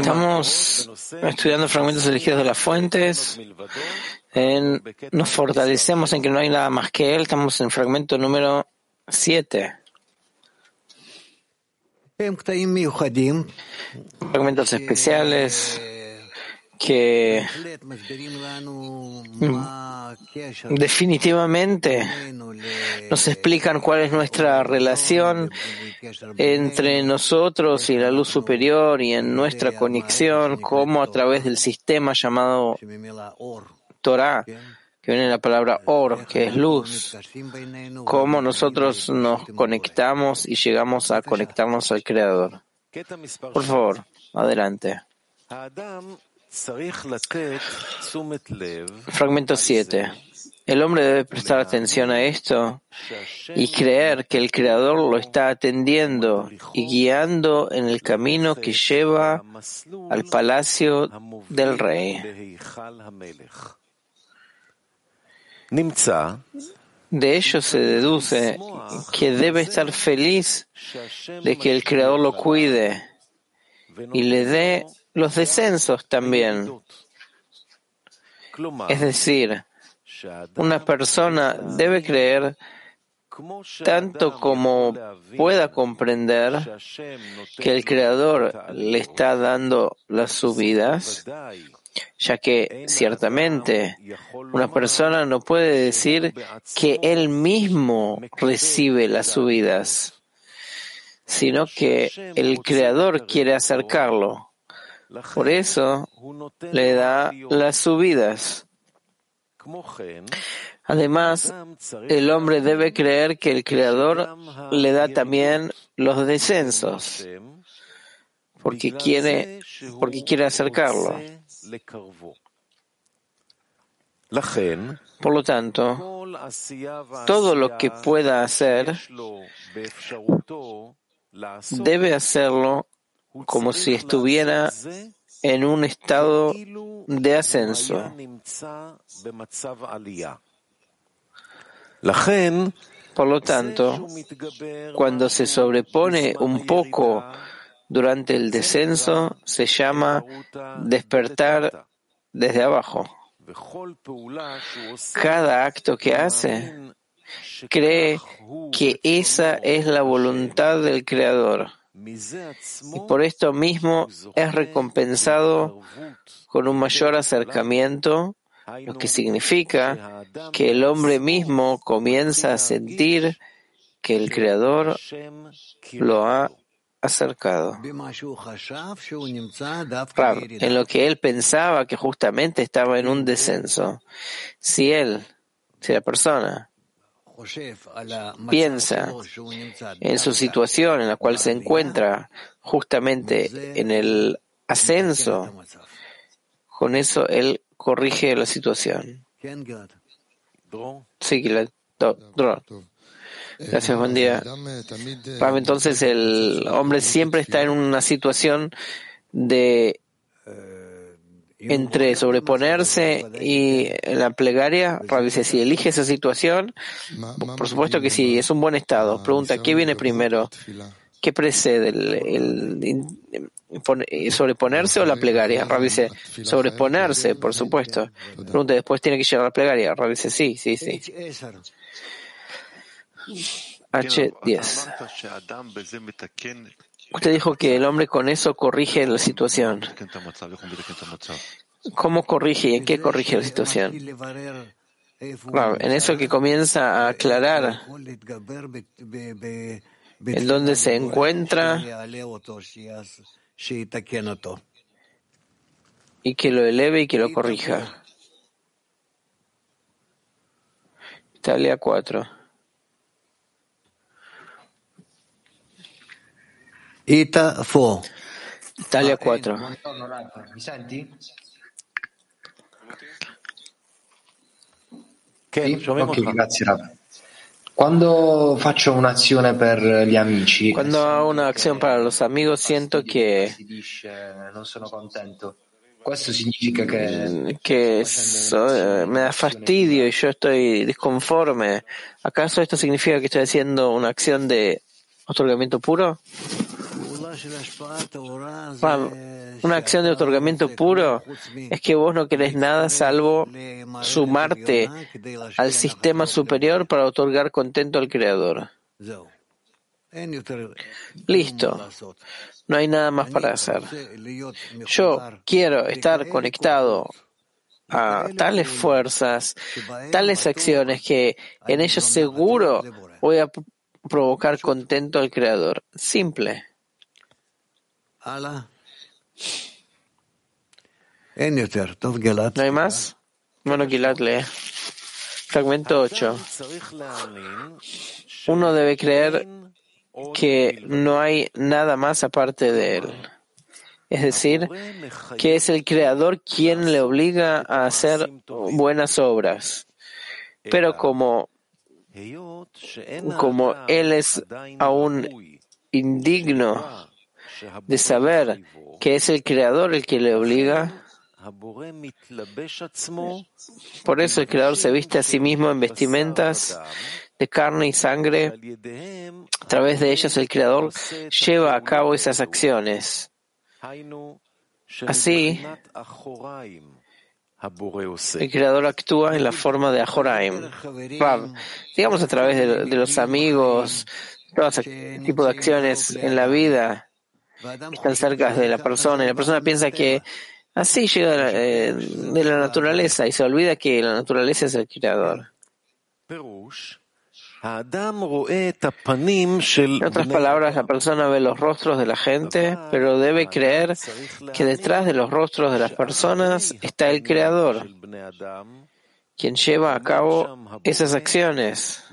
Estamos estudiando fragmentos elegidos de las fuentes. nos fortalecemos en que no hay nada más que él. Estamos en fragmento número 7. Fragmentos especiales que definitivamente nos explican cuál es nuestra relación entre nosotros y la luz superior y en nuestra conexión, como a través del sistema llamado Torah, que viene la palabra or, que es luz, cómo nosotros nos conectamos y llegamos a conectarnos al Creador. Por favor, adelante. Fragmento 7. El hombre debe prestar atención a esto y creer que el Creador lo está atendiendo y guiando en el camino que lleva al palacio del rey. De ello se deduce que debe estar feliz de que el Creador lo cuide y le dé los descensos también. Es decir, una persona debe creer tanto como pueda comprender que el Creador le está dando las subidas, ya que ciertamente una persona no puede decir que él mismo recibe las subidas, sino que el Creador quiere acercarlo. Por eso le da las subidas. Además, el hombre debe creer que el Creador le da también los descensos, porque quiere, porque quiere acercarlo. Por lo tanto, todo lo que pueda hacer debe hacerlo como si estuviera en un estado de ascenso. Por lo tanto, cuando se sobrepone un poco durante el descenso, se llama despertar desde abajo. Cada acto que hace cree que esa es la voluntad del Creador. Y por esto mismo es recompensado con un mayor acercamiento, lo que significa que el hombre mismo comienza a sentir que el Creador lo ha acercado. en lo que él pensaba que justamente estaba en un descenso. Si él, si la persona, piensa en su situación en la cual se encuentra justamente en el ascenso, con eso él corrige la situación. Sí, Gracias, buen día. Entonces el hombre siempre está en una situación de entre sobreponerse y la plegaria, dice, si elige esa situación, por supuesto que sí, es un buen estado. Pregunta, ¿qué viene primero? ¿Qué precede? El, ¿Sobreponerse o la plegaria? Rabbi dice, sobreponerse, por supuesto. Pregunta, ¿después tiene que llegar la plegaria? Rabbi dice, sí, sí, sí. H10. Usted dijo que el hombre con eso corrige la situación. ¿Cómo corrige y en qué corrige la situación? en eso que comienza a aclarar en dónde se encuentra y que lo eleve y que lo corrija. Italia 4. Ita 4. Italia 4. Mi senti? Sì? Ok, grazie Rav. Quando faccio un'azione per gli amici, Cuando hago una acción para los amigos, siento que, si dice non sono contento. Questo significa che que so- eh, me da fastidio y yo estoy disconforme. ¿Acaso esto significa que estoy haciendo una acción de otorgamiento puro? Una acción de otorgamiento puro es que vos no querés nada salvo sumarte al sistema superior para otorgar contento al Creador. Listo. No hay nada más para hacer. Yo quiero estar conectado a tales fuerzas, tales acciones que en ellas seguro voy a provocar contento al Creador. Simple. ¿No hay más? Bueno, Gilad lee. Fragmento 8. Uno debe creer que no hay nada más aparte de él. Es decir, que es el Creador quien le obliga a hacer buenas obras. Pero como, como Él es aún indigno de saber que es el Creador el que le obliga, por eso el Creador se viste a sí mismo en vestimentas de carne y sangre. A través de ellas el Creador lleva a cabo esas acciones. Así, el Creador actúa en la forma de Ajoraim. digamos a través de, los amigos, todo ese tipo de acciones en la vida están cerca de la persona. Y la persona piensa que así llega eh, de la naturaleza y se olvida que la naturaleza es el Creador. En otras palabras, la persona ve los rostros de la gente, pero debe creer que detrás de los rostros de las personas está el Creador, quien lleva a cabo esas acciones.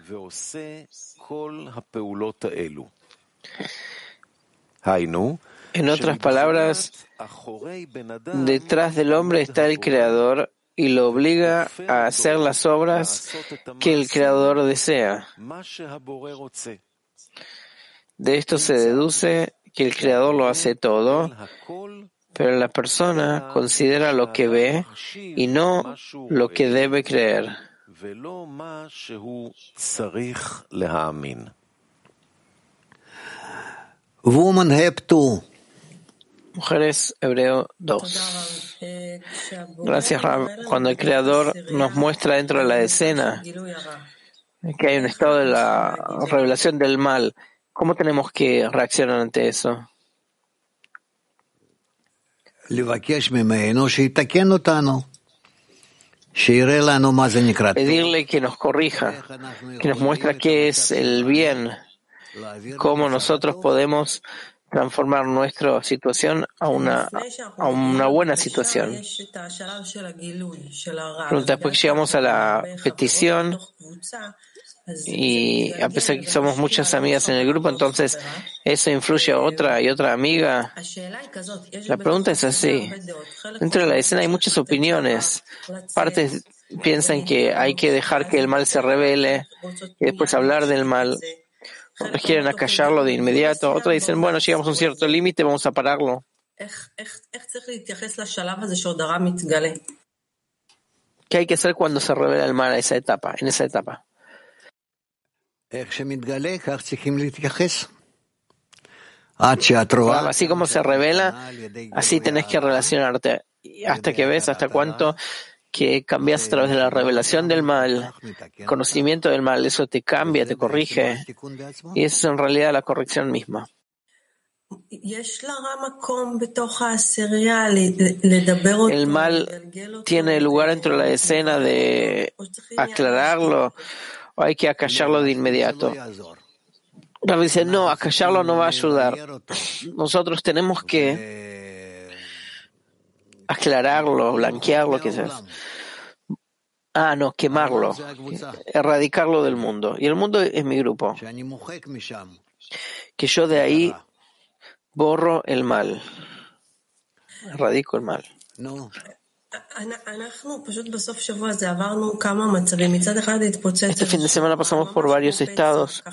En otras palabras, detrás del hombre está el Creador y lo obliga a hacer las obras que el Creador desea. De esto se deduce que el Creador lo hace todo, pero la persona considera lo que ve y no lo que debe creer. Woman Mujeres, Hebreo 2. Gracias, Rab. Cuando el Creador nos muestra dentro de la escena que hay un estado de la revelación del mal, ¿cómo tenemos que reaccionar ante eso? Pedirle que nos corrija, que nos muestre qué es el bien, cómo nosotros podemos transformar nuestra situación a una, a una buena situación. después que llegamos a la petición y a pesar que somos muchas amigas en el grupo, entonces eso influye a otra y otra amiga. La pregunta es así. Dentro de la escena hay muchas opiniones. Partes piensan que hay que dejar que el mal se revele y después hablar del mal. Otros quieren acallarlo de inmediato. Otros dicen, bueno, llegamos a un cierto límite, vamos a pararlo. ¿Qué hay que hacer cuando se revela el mal a esa etapa, en esa etapa? Así como se revela, así tenés que relacionarte. Hasta que ves hasta cuánto que cambias a través de la revelación del mal, conocimiento del mal, eso te cambia, te corrige, y eso es en realidad la corrección misma. El mal tiene lugar dentro de la escena de aclararlo o hay que acallarlo de inmediato. Rav dice, no, acallarlo no va a ayudar. Nosotros tenemos que aclararlo, blanquearlo, que sea. Ah, no, quemarlo, erradicarlo del mundo. Y el mundo es mi grupo. Que yo de ahí borro el mal, erradico el mal. Este fin de semana pasamos por varios estados.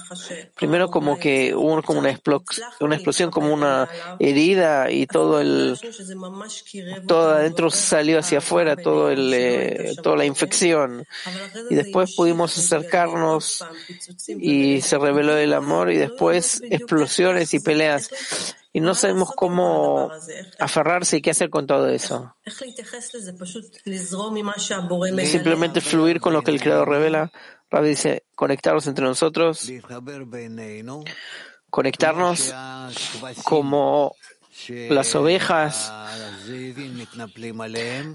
Primero como que hubo como una, explosión, como una herida y todo el todo adentro salió hacia afuera, todo el eh, toda la infección. Y después pudimos acercarnos y se reveló el amor y después explosiones y peleas. y no sabemos cómo aferrarse y qué hacer con todo eso. Simplemente fluir con lo que el Creador revela. Rabbi dice, conectarnos entre nosotros, conectarnos como las ovejas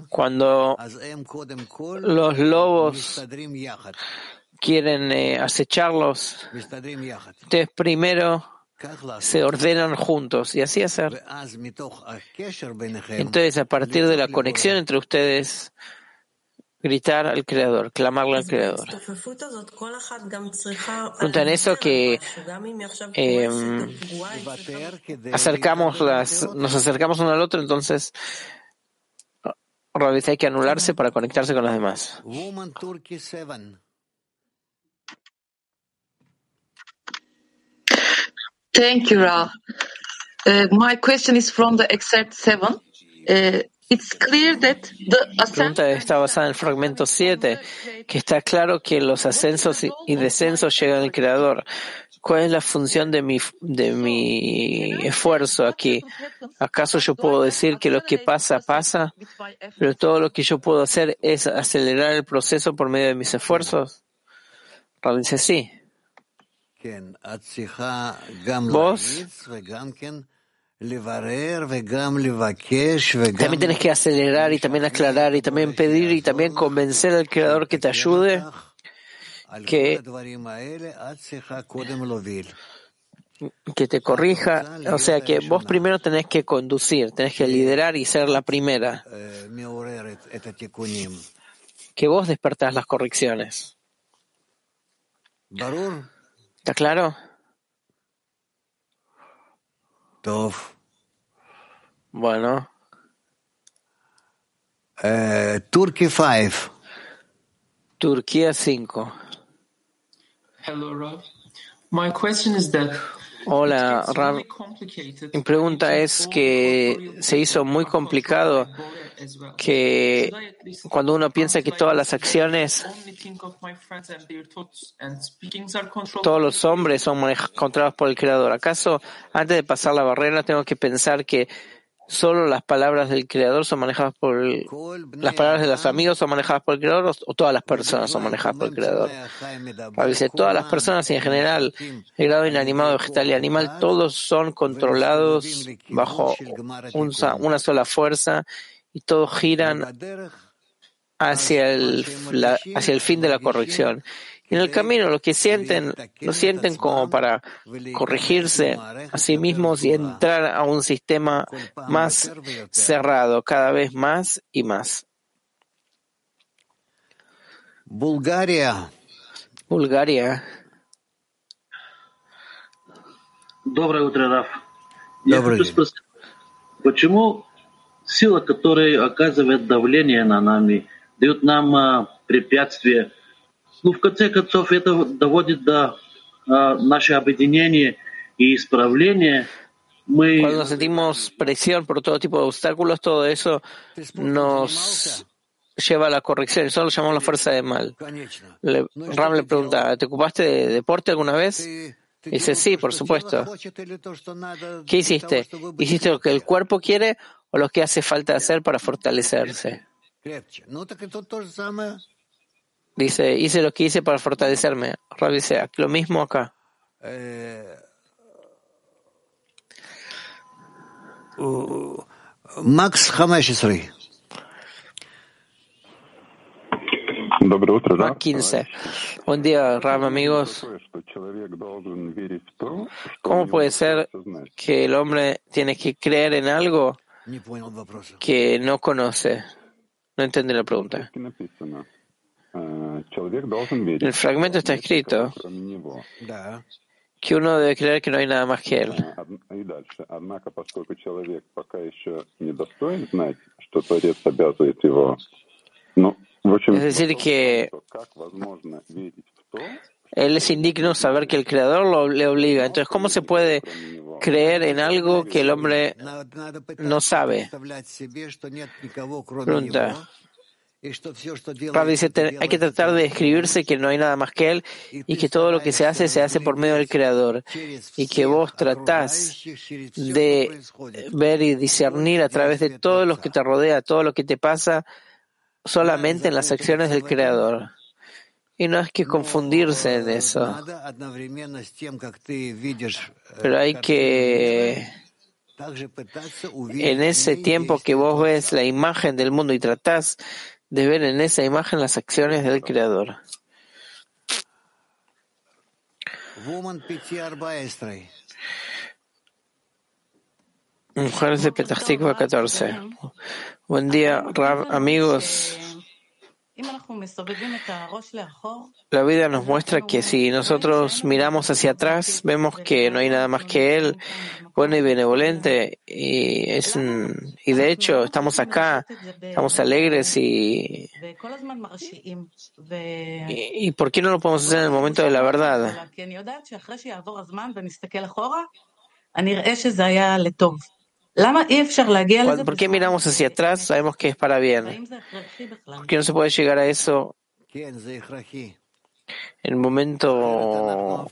cuando los lobos quieren eh, acecharlos, ustedes primero se ordenan juntos y así hacer. Entonces, a partir de la conexión entre ustedes, gritar al Creador, clamarle al Creador. Junto en eso que eh, acercamos las, nos acercamos uno al otro, entonces hay que anularse para conectarse con los demás. Thank you, Ralph. Uh, my question is from the excerpt 7. Uh, it's clear that the La pregunta está basada en el fragmento 7, que está claro que los ascensos y descensos llegan al Creador. ¿Cuál es la función de mi, de mi esfuerzo aquí? ¿Acaso yo puedo decir que lo que pasa, pasa, pero todo lo que yo puedo hacer es acelerar el proceso por medio de mis esfuerzos? Raúl dice sí. Vos también tienes que acelerar y también aclarar y también pedir y también convencer al Creador que te ayude que, que te corrija. O sea que vos primero tenés que conducir, tenés que liderar y ser la primera. Que vos despertás las correcciones. ¿Está claro? Bueno. Uh, Turkey 5. Turquía 5. Hello, Rob. My question is that Hola, Ram. Mi pregunta es que se hizo muy complicado que cuando uno piensa que todas las acciones, todos los hombres son controlados por el Creador. ¿Acaso antes de pasar la barrera tengo que pensar que solo las palabras del creador son manejadas por las palabras de los amigos son manejadas por el creador o, todas las personas son manejadas por el creador. A veces todas las personas y en general el grado inanimado, vegetal y animal todos son controlados bajo una sola fuerza y todos giran hacia el, hacia el fin de la corrección en el camino lo que sienten, lo sienten como para corregirse a sí mismos y entrar a un sistema más cerrado, cada vez más y más. Bulgaria. Bulgaria. Доброе утро, Раф. Я хочу спросить, почему сила, которая оказывает давление на нами, дает нам препятствия Ну, в конце концов, это доводит до uh, наше объединение и исправление. Мы... Cuando sentimos presión por todo tipo de obstáculos, todo eso nos lleva a la corrección. Eso lo llamamos la fuerza de mal. Le, Ram le pregunta, ¿te ocupaste de deporte alguna vez? Dice, sí, por supuesto. ¿Qué hiciste? ¿Hiciste lo que el cuerpo quiere o lo que hace falta hacer para fortalecerse? Dice, hice lo que hice para fortalecerme. Rabbi dice, lo mismo acá. Eh, uh, Max 15. Доброе 15. Buen día, Ram, amigos. ¿Cómo puede ser que el hombre tiene que creer en algo que no conoce? No entiende la pregunta. En el fragmento está escrito que uno debe creer que no hay nada más que él. Es decir, que él es indigno saber que el Creador lo, le obliga. Entonces, ¿cómo se puede creer en algo que el hombre no sabe? Pregunta. Rav dice, hay que tratar de describirse que no hay nada más que Él y que todo lo que se hace se hace por medio del Creador y que vos tratás de ver y discernir a través de todo lo que te rodea, todo lo que te pasa, solamente en las acciones del Creador. Y no es que confundirse en eso. Pero hay que, en ese tiempo que vos ves la imagen del mundo y tratás de ver en esa imagen las acciones del Creador. Mujeres de Petah 14. Buen día, amigos. La vida nos muestra que si nosotros miramos hacia atrás, vemos que no hay nada más que Él, bueno y benevolente, y, es, y de hecho estamos acá, estamos alegres y, y, ¿por qué no lo podemos hacer en el momento de la verdad? ¿Por qué miramos hacia atrás? Sabemos que es para bien. ¿Por qué no se puede llegar a eso en el momento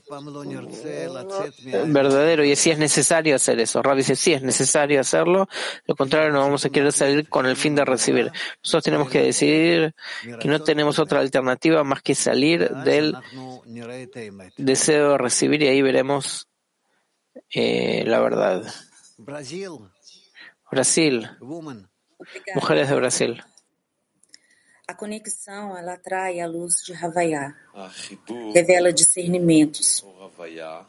verdadero? Y si es necesario hacer eso. Rabbi dice, sí es necesario hacerlo. Lo contrario, no vamos a querer salir con el fin de recibir. Nosotros tenemos que decidir que no tenemos otra alternativa más que salir del deseo de recibir y ahí veremos eh, la verdad. Brasil. Mujeres de Brasil. A conexão ela atrai a luz de Havaiá, revela discernimentos.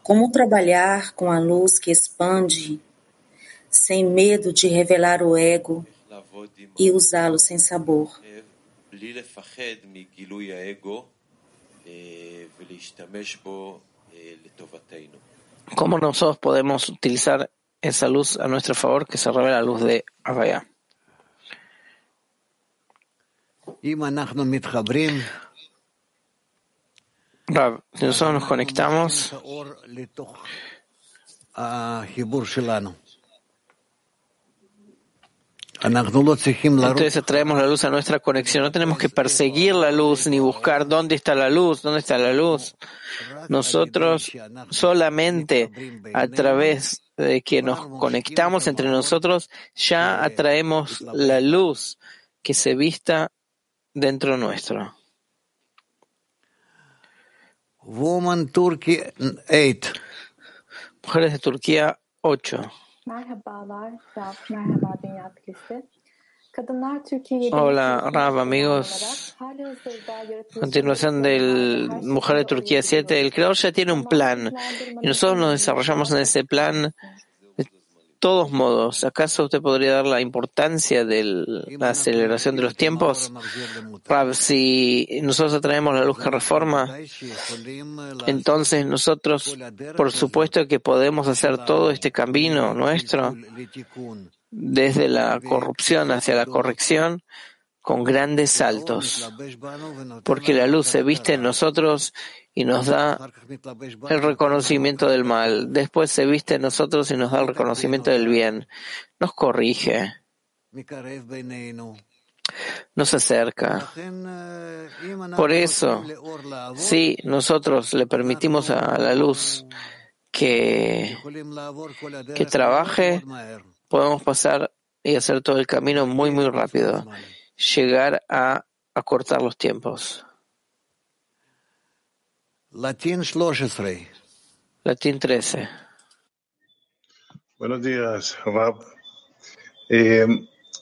Como trabalhar com a luz que expande, sem medo de revelar o ego e usá-lo sem sabor. Como nosotros podemos utilizar esa luz a nuestro favor que se revela la luz de Avaya. Rav, si nosotros nos conectamos, entonces atraemos la luz a nuestra conexión. No tenemos que perseguir la luz ni buscar dónde está la luz, dónde está la luz. Nosotros solamente a través de que nos conectamos entre nosotros ya atraemos la luz que se vista dentro nuestro. Woman Turkey 8. Mujeres de Turquía 8. Hola, Rab, amigos. Continuación del Mujer de Turquía 7. El creador ya tiene un plan y nosotros nos desarrollamos en ese plan todos modos, ¿acaso usted podría dar la importancia de la aceleración de los tiempos? si nosotros atraemos la luz que reforma, entonces nosotros, por supuesto que podemos hacer todo este camino nuestro, desde la corrupción hacia la corrección, con grandes saltos, porque la luz se viste en nosotros y nos da el reconocimiento del mal. Después se viste en nosotros y nos da el reconocimiento del bien. Nos corrige. Nos acerca. Por eso, si nosotros le permitimos a la luz que, que trabaje, podemos pasar y hacer todo el camino muy, muy rápido. Llegar a acortar los tiempos. Latín 13. Latín 13. Buenos días, Rab. Eh,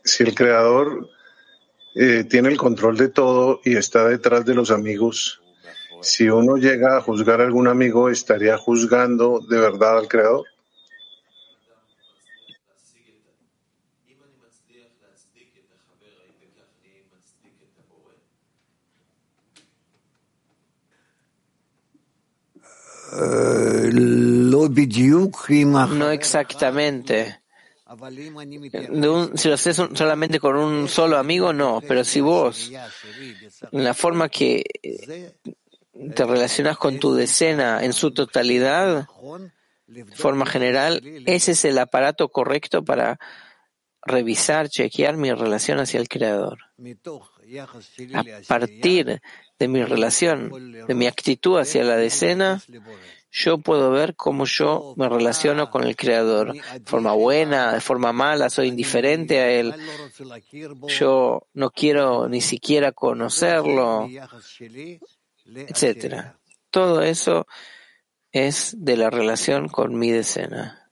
si el creador eh, tiene el control de todo y está detrás de los amigos, si uno llega a juzgar a algún amigo, ¿estaría juzgando de verdad al creador? No exactamente. si lo haces solamente con un solo amigo, no. Pero si vos, en la forma que te relacionas con tu decena en su totalidad, de forma general, ese es el aparato correcto para revisar, chequear mi relación hacia el Creador. A partir de mi relación, de mi actitud hacia la decena, yo puedo ver cómo yo me relaciono con el Creador. De forma buena, de forma mala, soy indiferente a Él. Yo no quiero ni siquiera conocerlo, etc. Todo eso es de la relación con mi decena.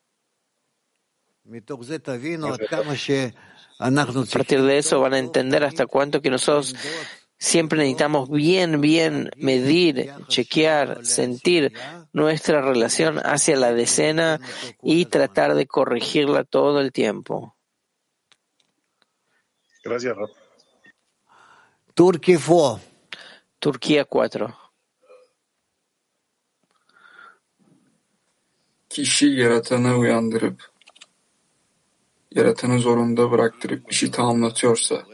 A partir de eso van a entender hasta cuánto que nosotros siempre necesitamos bien, bien medir, chequear, sentir nuestra relación hacia la decena y tratar de corregirla todo el tiempo. Gracias, Rafa. Turquía 4. Turquía 4. Kişi yaratanı uyandırıp yaratanı zorunda bıraktırıp işi tamamlatıyorsa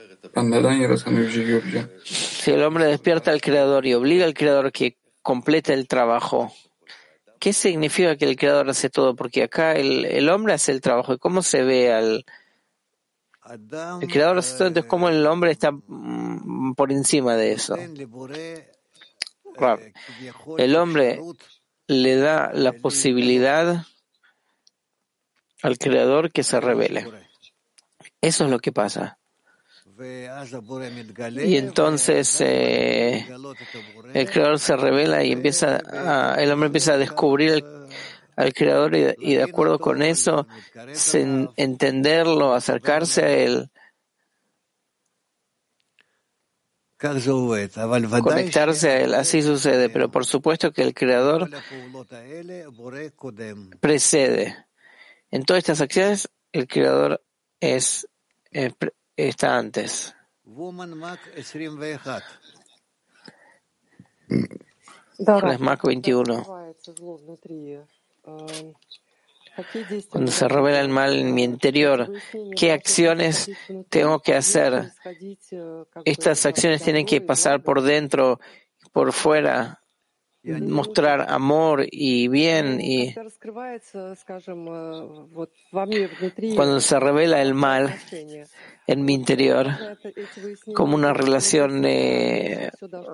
Si el hombre despierta al Creador y obliga al Creador que complete el trabajo, ¿qué significa que el Creador hace todo? Porque acá el, el hombre hace el trabajo. ¿Y cómo se ve al... Creador hace entonces cómo el hombre está mm, por encima de eso. El hombre le da la posibilidad al Creador que se revele. Eso es lo que pasa. Y entonces eh, el Creador se revela y empieza a, el hombre empieza a descubrir al Creador y, de acuerdo con eso entenderlo, acercarse a Él, conectarse a Él. Así sucede, pero por supuesto que el Creador precede. En todas estas acciones, el creador es, eh, está antes. Mac 21. Cuando se revela el mal en mi interior, ¿qué acciones tengo que hacer? Estas acciones tienen que pasar por dentro, por fuera, mostrar amor y bien y cuando se revela el mal en mi interior como una relación eh,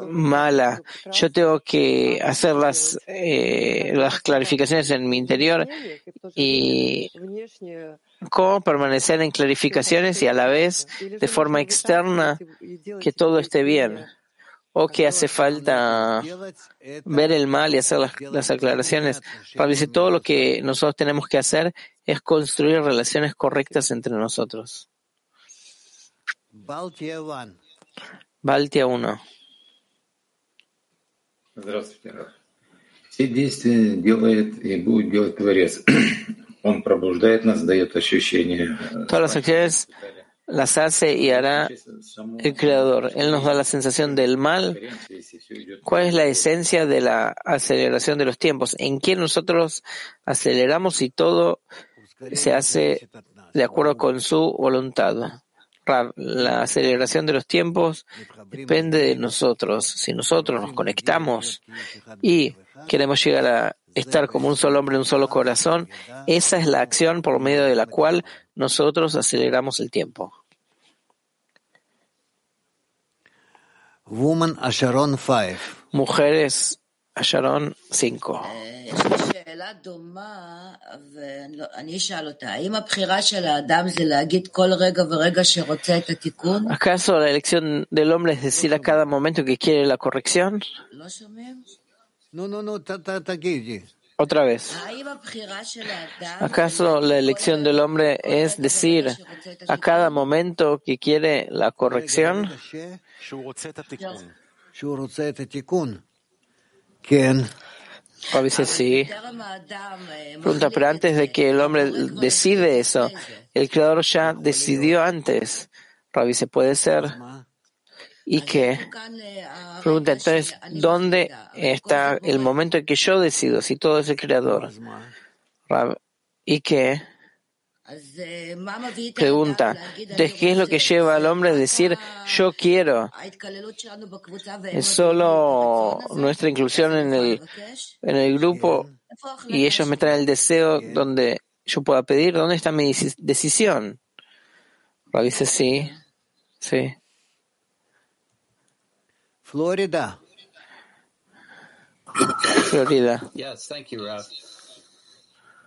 mala. yo tengo que hacer las eh, las clarificaciones en mi interior y cómo permanecer en clarificaciones y a la vez de forma externa que todo esté bien o que hace falta ver el mal y hacer las, aclaraciones. Pablo dice, todo lo que nosotros tenemos que hacer es construir relaciones correctas entre nosotros. Baltia 1. Здравствуйте, Раф. Все действия делает и будет делать Творец. Он пробуждает нас, дает ощущение. Todas las acciones las hace y hará el Creador. Él nos da la sensación del mal. ¿Cuál es la esencia de la aceleración de los tiempos? ¿En qué nosotros aceleramos y todo se hace de acuerdo con su voluntad? La aceleración de los tiempos depende de nosotros. Si nosotros nos conectamos y queremos llegar a estar como un solo hombre, un solo corazón, esa es la acción por medio de la cual nosotros aceleramos el tiempo. Woman Asharon 5. Mujeres Asharon 5. ¿Acaso la elección del hombre es decir a cada momento que quiere la corrección? No, no, no, otra vez, ¿acaso la elección del hombre es decir a cada momento que quiere la corrección? A veces sí. Pregunta, pero antes de que el hombre decide eso, el Creador ya decidió antes. Rabbi, ¿se puede ser? Y que pregunta entonces dónde está el momento en que yo decido si todo es el creador y que pregunta entonces qué es lo que lleva al hombre a decir yo quiero es solo nuestra inclusión en el en el grupo y ellos me traen el deseo donde yo pueda pedir dónde está mi decisión dice sí, sí. Florida. Florida. Yes, thank you, Rav.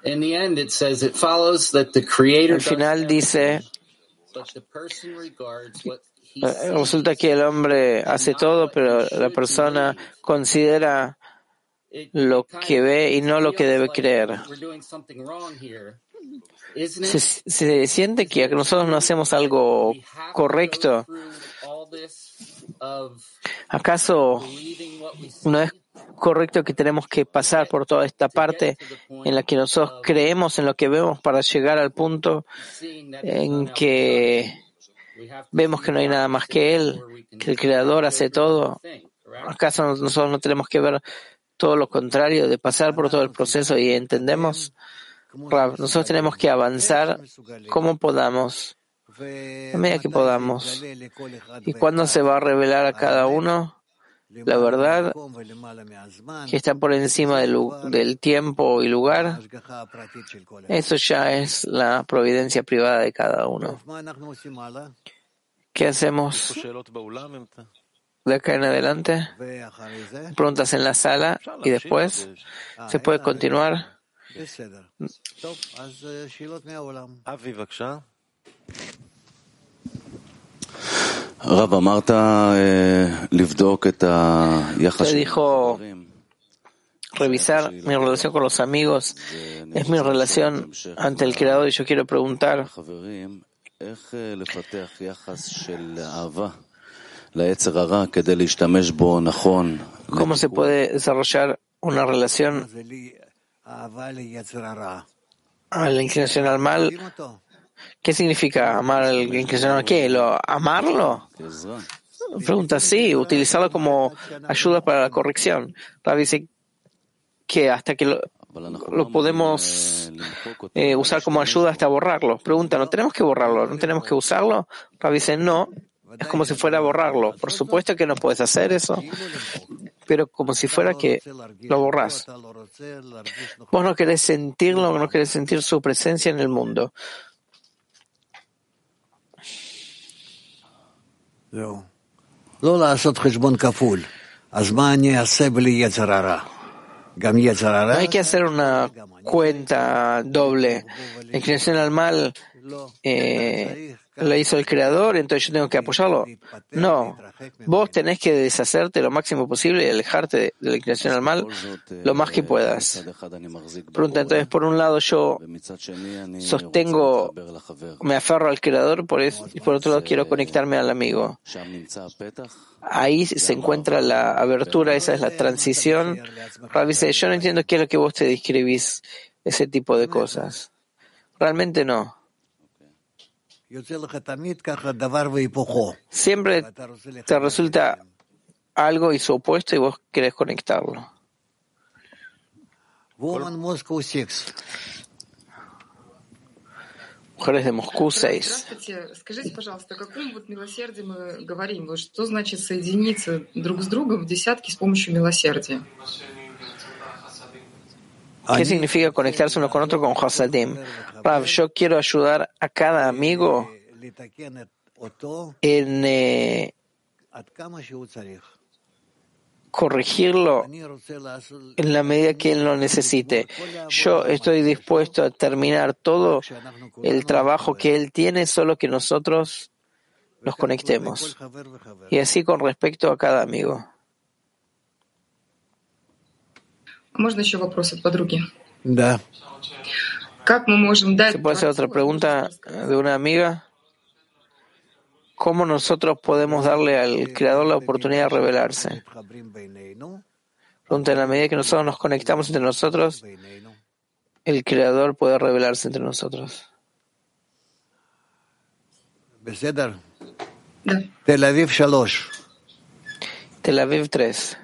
In the end, it says it follows that the creator Al final dice, resulta que el hombre hace todo, pero la persona considera lo que ve y no lo que debe creer. Se, se, siente que nosotros no hacemos algo correcto. ¿Acaso no es correcto que tenemos que pasar por toda esta parte en la que nosotros creemos en lo que vemos para llegar al punto en que vemos que no hay nada más que Él, que el Creador hace todo? ¿Acaso nosotros no tenemos que ver todo lo contrario, de pasar por todo el proceso y entendemos? nosotros tenemos que avanzar como podamos, a medida que podamos. ¿Y cuándo se va a revelar a cada uno? La verdad que está por encima del, del, tiempo y lugar, eso ya es la providencia privada de cada uno. ¿Qué hacemos de acá en adelante? Preguntas en la sala y después se puede continuar. Te dijo revisar mi relación con los amigos. es mi relación ante el Creador y yo quiero preguntar. cómo se puede desarrollar una relación a la inclinación al mal ¿Qué significa amar al inclinación ¿Qué? ¿Lo, ¿Amarlo? Pregunta, sí, utilizarlo como ayuda para la corrección. Rav dice que hasta que lo, lo podemos eh, usar como ayuda hasta borrarlo. Pregunta, ¿no tenemos que borrarlo? ¿No tenemos que usarlo? Rav dice, no, es como si fuera a borrarlo. Por supuesto que no puedes hacer eso, pero como si fuera que lo borras. Vos no querés sentirlo, no querés sentir su presencia en el mundo. No hay que hacer una cuenta doble. La inclinación al mal eh, la hizo el creador, entonces yo tengo que apoyarlo. No, vos tenés que deshacerte lo máximo posible y alejarte de, la inclinación al mal lo más que puedas. Pregunta, entonces, por un lado yo sostengo, me aferro al creador por eso, y por otro lado quiero conectarme al amigo. Ahí se encuentra la abertura, esa es la transición. Dice, yo no entiendo qué es lo que vos te describís, ese tipo de cosas. Realmente no. Siempre te resulta algo y su opuesto y vos querés conectarlo. Mujeres de Moscú 6. Скажите, пожалуйста, о каком вот милосердии мы говорим? Что значит соединиться друг с другом в десятки с помощью милосердия? ¿Qué significa conectarse uno con otro con Hasadim? Rav, yo quiero ayudar a cada amigo en eh, corregirlo en la medida que él lo necesite. Yo estoy dispuesto a terminar todo el trabajo que él tiene, solo que nosotros nos conectemos. Y así con respecto a cada amigo. ¿Можно еще вопрос от подруги? Да. Как мы можем дать... ¿Se puede hacer otra pregunta de una amiga? ¿Cómo nosotros podemos darle al Creador la oportunidad de revelarse? Pregunta, en la medida que nosotros nos conectamos entre nosotros, el Creador puede revelarse entre nosotros. Tel Aviv 3. Tel Aviv 3.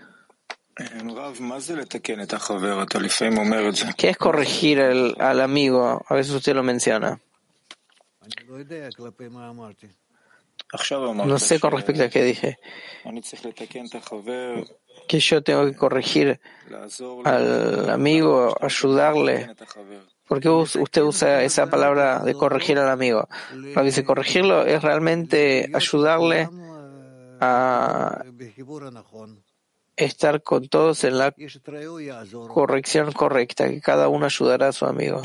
¿Qué es corregir al amigo? A veces usted lo menciona. No sé con respecto a qué dije. Que yo tengo que corregir al amigo, ayudarle. ¿Por qué usted usa esa palabra de corregir al amigo? Lo dice corregirlo es realmente ayudarle a estar con todos en la corrección correcta, que cada uno ayudará a su amigo.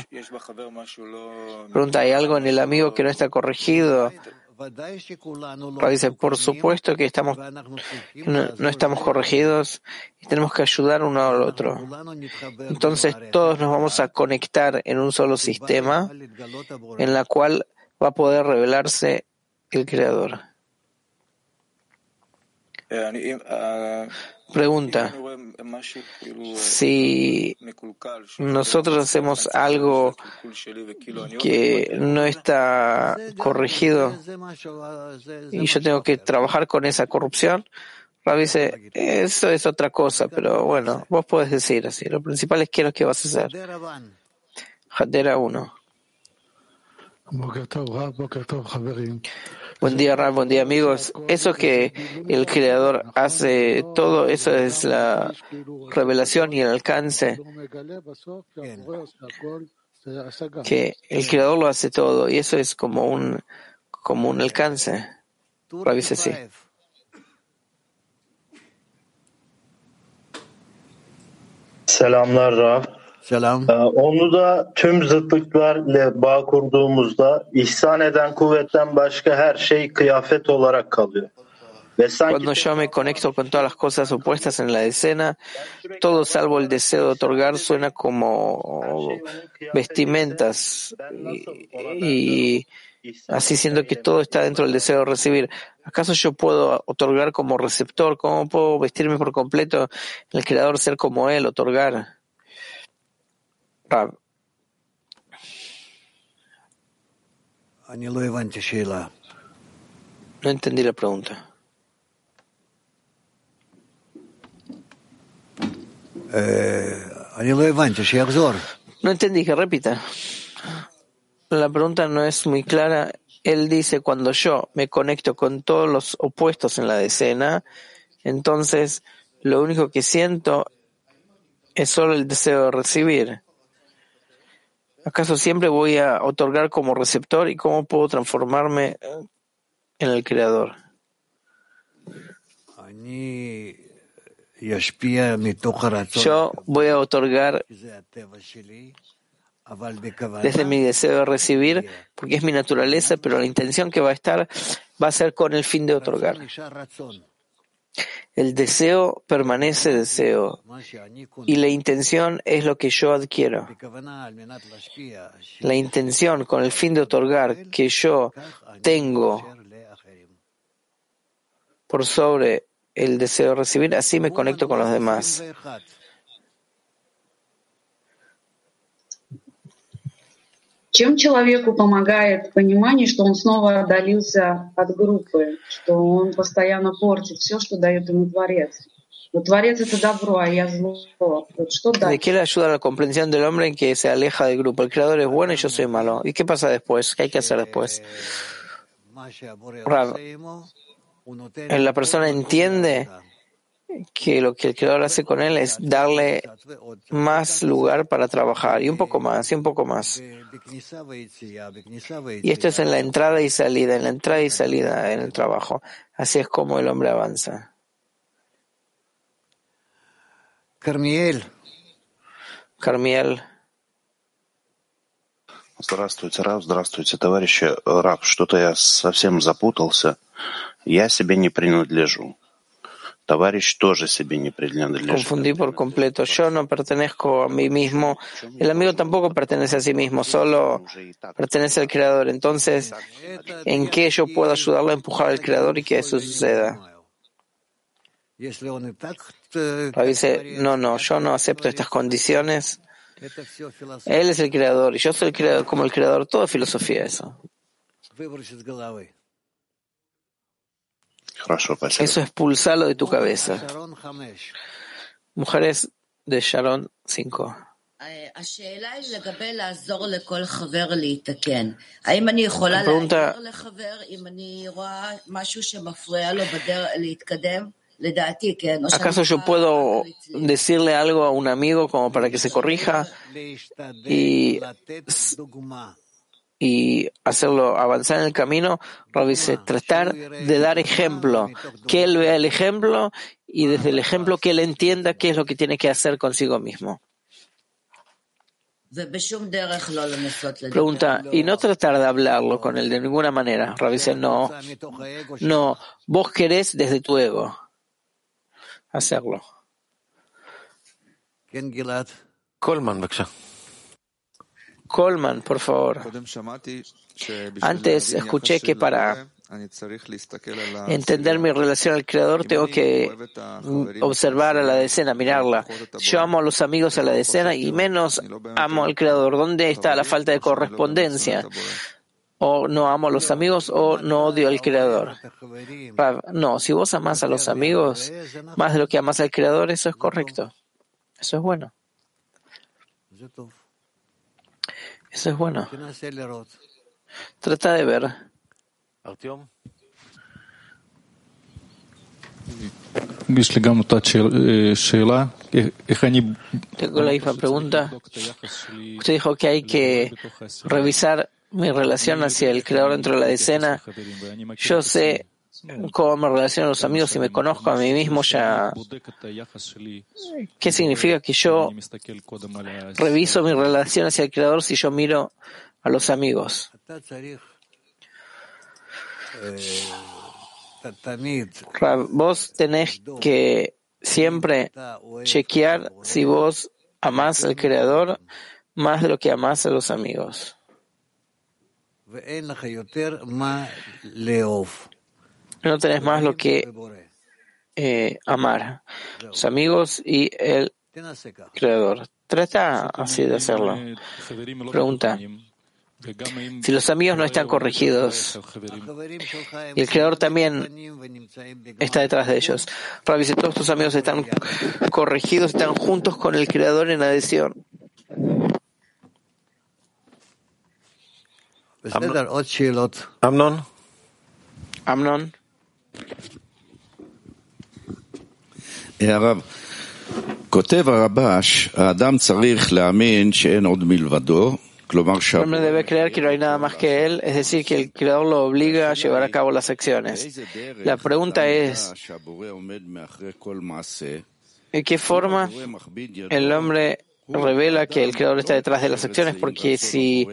Pregunta, ¿hay algo en el amigo que no está corregido? Dice, por supuesto que estamos, no, estamos corregidos y tenemos que ayudar uno al otro. Entonces todos nos vamos a conectar en un solo sistema en la cual va a poder revelarse el Creador. Pregunta, si nosotros hacemos algo que no está corregido y yo tengo que trabajar con esa corrupción, Rabbi dice, eso es otra cosa, pero bueno, vos podés decir así. Lo principal es qué lo que vas a hacer. Hadera 1. Buen día, Ram, buen día, amigos. Eso que el Creador hace todo, eso es la revelación y el alcance. Que el Creador lo hace todo y eso es como un, como un alcance. Rabbi dice sí. Selamlar Rab. Selam. Onu da tüm zıtlıklarla bağ kurduğumuzda ihsan eden kuvvetten başka her şey kıyafet olarak kalıyor. Cuando yo me conecto con todas las cosas opuestas en la escena, todo salvo el deseo de otorgar suena como vestimentas y, así siendo que todo está dentro del deseo de recibir. ¿Acaso yo puedo otorgar como receptor? ¿Cómo puedo vestirme por completo el creador, ser como él, otorgar? No entendí la pregunta. Eh, no entendí, que repita. La pregunta no es muy clara. Él dice, cuando yo me conecto con todos los opuestos en la decena, entonces lo único que siento es solo el deseo de recibir. ¿Acaso siempre voy a otorgar como receptor y cómo puedo transformarme en el creador? Yo voy a otorgar desde mi deseo de recibir, porque es mi naturaleza, pero la intención que va a estar va a ser con el fin de otorgar. El deseo permanece deseo y la intención es lo que yo adquiero. La intención con el fin de otorgar que yo tengo por sobre el deseo de recibir, así me conecto con los demás. Чем человеку помогает понимание, что он снова отдалился от группы, что он постоянно портит все, что дает ему Творец? Но Творец это добро, а я зло. Вот что ¿De qué le ayuda la comprensión del hombre en que se aleja del grupo? El creador es bueno y yo soy malo. ¿Y qué pasa después? ¿Qué hay que hacer después? La persona entiende que lo que el creador hace con él es darle más lugar para trabajar y un poco más y un poco más. Y esto es en la entrada y salida, en la entrada y salida en el trabajo. Así es como el hombre avanza. Carmiel. Carmiel. Здравствуйте, Рав, здравствуйте, товарищи. Рав, что-то я совсем запутался. Я себе не принадлежу. Confundí por completo. Yo no pertenezco a mí mismo. El amigo tampoco pertenece a sí mismo, solo pertenece al Creador. Entonces, ¿en qué yo puedo ayudarlo a empujar al Creador y que eso suceda? dice, no, no, yo no acepto estas condiciones. Él es el Creador y yo soy el Creador como el Creador. Todo filosofía eso. Eso expulsalo de tu cabeza. Mujeres de Sharon 5. Pregunta, ¿acaso yo puedo decirle algo a un amigo como para que se corrija y, y hacerlo avanzar en el camino? dice, tratar de dar ejemplo, que él vea el ejemplo y desde el ejemplo que él entienda qué es lo que tiene que hacer consigo mismo. Pregunta, y no tratar de hablarlo con él de ninguna manera. Rav dice, no, no, vos querés desde tu ego hacerlo. Colman, Colman, por favor. Antes escuché que para entender mi relación al Creador tengo que observar a la decena, mirarla. Yo amo a los amigos a la decena y menos amo al Creador. ¿Dónde está la falta de correspondencia? O no amo a los amigos o no odio al Creador. No, si vos amás a los amigos más de lo que amas al Creador, eso es correcto. Eso es bueno. Eso es bueno. Trata de ver. Artyom. Tengo la misma pregunta. Usted dijo que hay que revisar mi relación hacia el creador dentro de la decena. Yo sé cómo me relaciono a los amigos y me conozco a mí mismo ya. ¿Qué significa que yo reviso mi relación hacia el creador si yo miro a los amigos? Vos tenés que siempre chequear si vos amás al Creador más de lo que amás a los amigos. No tenés más lo que eh, amar, los amigos y el Creador. Trata así de hacerlo. Pregunta. Si los amigos no están corregidos y el Creador también está detrás de ellos, Rabbi, si todos tus amigos están corregidos, están juntos con el Creador en adhesión. Amnon. Amnon. הרב, כותב הרבש, האדם צריך להאמין שאין עוד מלבדו, el hombre debe creer que no hay nada más que él, es decir, que el creador lo obliga a llevar a cabo las acciones. La pregunta es, ¿de qué forma el hombre revela que el creador está detrás de las acciones? Porque si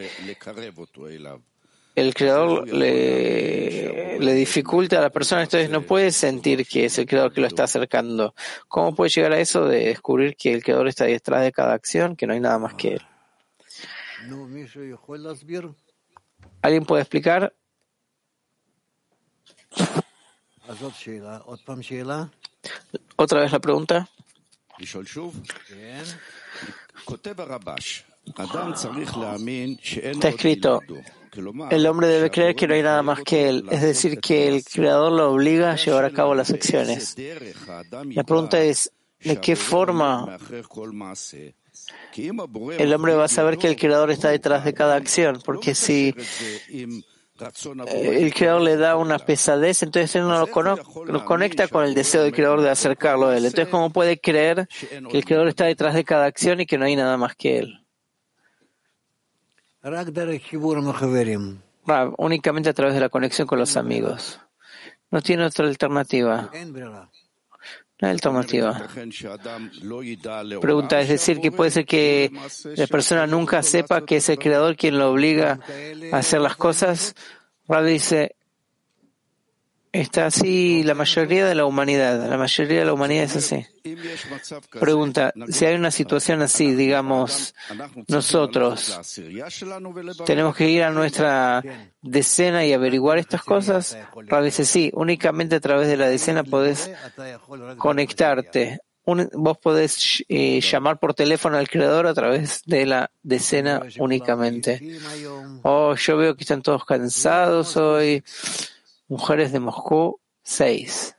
el creador le, le, dificulta a la persona, entonces no puede sentir que es el creador que lo está acercando. ¿Cómo puede llegar a eso de descubrir que el creador está detrás de cada acción, que no hay nada más que él? ¿Alguien puede explicar? Otra vez la pregunta. Está escrito, el hombre debe creer que no hay nada más que él, es decir, que el Creador lo obliga a llevar a cabo las acciones. La pregunta es, ¿de qué forma el hombre va a saber que el Creador está detrás de cada acción, porque si el Creador le da una pesadez, entonces él no lo, conecta con el deseo del Creador de acercarlo a él. Entonces, ¿cómo puede creer que el Creador está detrás de cada acción y que no hay nada más que él? Únicamente a través de la conexión con los amigos. No tiene otra alternativa. No hay alternativa. Pregunta, es decir, que puede ser que la persona nunca sepa que es el creador quien lo obliga a hacer las cosas. Rabbi dice, está así la mayoría de la humanidad. La mayoría de la humanidad es así. Pregunta, si hay una situación así, digamos, nosotros tenemos que ir a nuestra decena y averiguar estas cosas. Rabbi dice, sí, únicamente a través de la decena podés conectarte. vos podés eh, llamar por teléfono al creador a través de la decena únicamente. Oh, yo veo que están todos cansados hoy. Mujeres de Moscú, seis.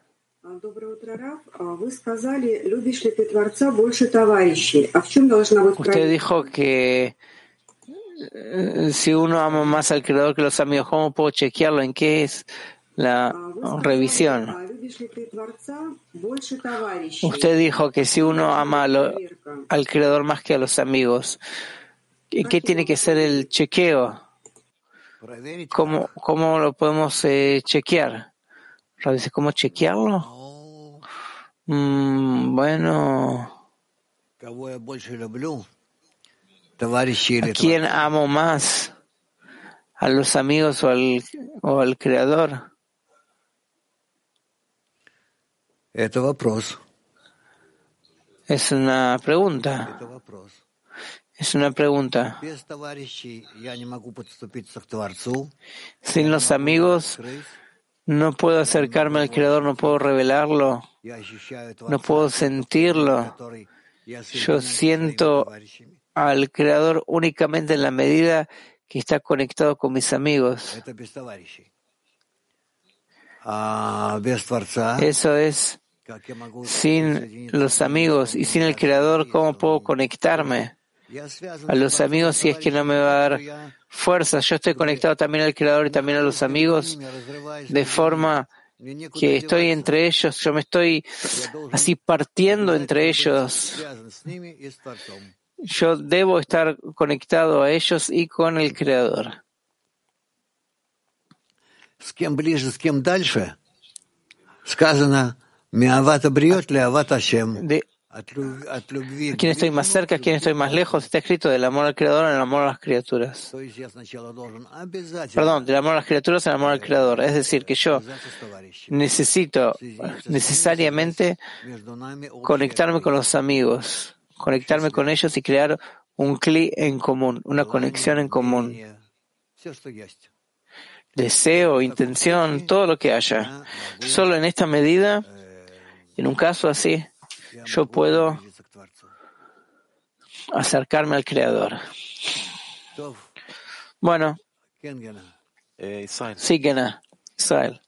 Usted dijo que eh, si uno ama más al Creador que los amigos, ¿cómo puedo chequearlo? ¿En qué es la revisión? Usted dijo que si uno ama al Creador más que a los amigos, ¿qué tiene que ser el chequeo? ¿Cómo, cómo lo podemos eh, chequear? ¿Cómo chequearlo? Mm, bueno. ¿A quién amo más? ¿A los amigos o al, o al Creador? Es una pregunta. Es una pregunta. Sin los amigos no puedo acercarme al Creador, no puedo revelarlo, no puedo sentirlo. Yo siento al Creador únicamente en la medida que está conectado con mis amigos. Eso es, sin los amigos y sin el Creador, ¿cómo puedo conectarme a los amigos si es que no me va a dar fuerza? Yo estoy conectado también al Creador y también a los amigos de forma que estoy entre ellos, yo me estoy así partiendo entre ellos. Yo debo estar conectado a ellos y con el Creador. De quién estoy más cerca, quién estoy más lejos, está escrito del amor al Creador el amor a las criaturas. Perdón, del amor a las criaturas el amor al Creador. Es decir, que yo necesito necesariamente conectarme con los amigos conectarme con ellos y crear un clic en común, una conexión en común. Deseo, intención, todo lo que haya. Solo en esta medida, en un caso así, yo puedo acercarme al Creador. Bueno, sí, Gena, Israel.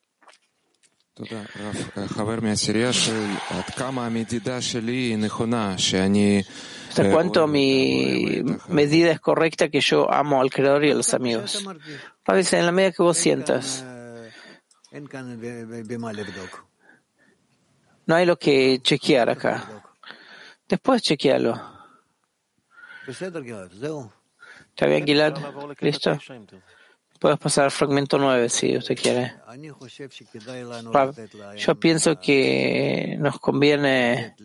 ¿Hasta cuánto mi medida es correcta que yo amo al Creador y a los amigos? A veces en la medida que vos sientas. No hay lo que chequear acá. Después chequealo. ¿Está bien, Gilad? ¿Listo? Puedes pasar al fragmento 9 si usted quiere. Yo pienso que nos conviene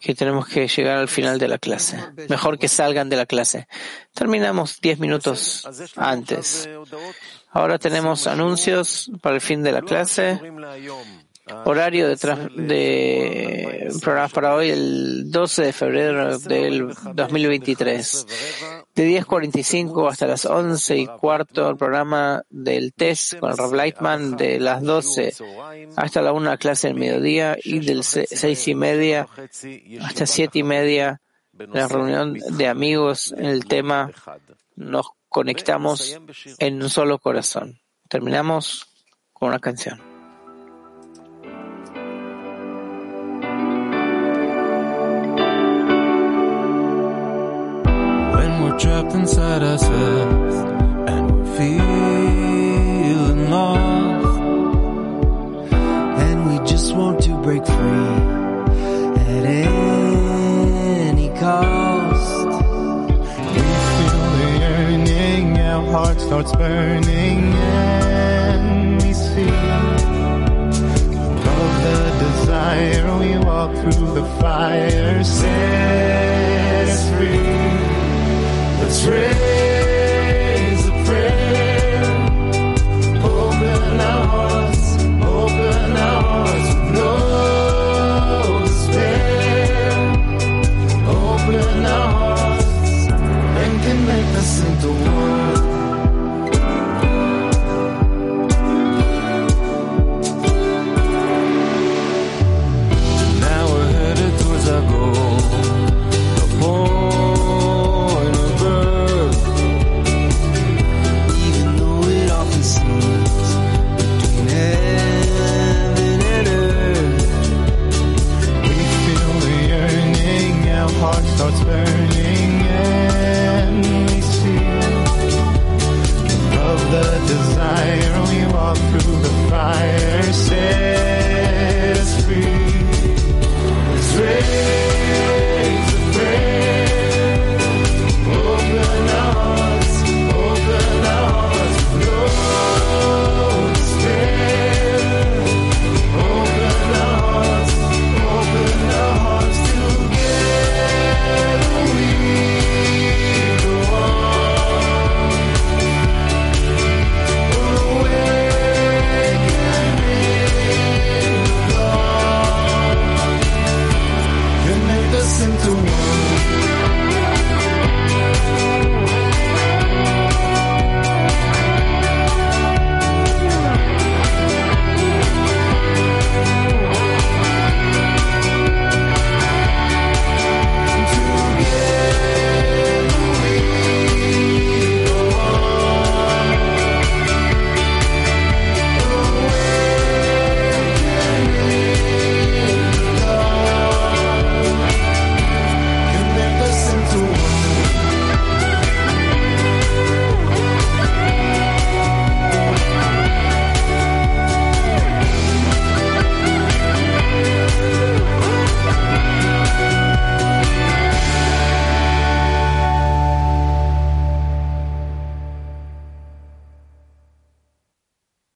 que tenemos que llegar al final de la clase. Mejor que salgan de la clase. Terminamos 10 minutos antes. Ahora tenemos anuncios para el fin de la clase. Horario de, de programas para hoy, el 12 de febrero del 2023. De 10.45 hasta las 11 y cuarto, el programa del test con Rob Lightman, de las 12 hasta la 1 clase del mediodía y del 6 y media hasta 7 y media, la reunión de amigos en el tema Nos conectamos en un solo corazón. Terminamos con una canción. Trapped inside ourselves and we're feeling lost. And we just want to break free at any cost. We feel the yearning, our heart starts burning, and we see above the desire. We walk through the fire, set us free. It's real.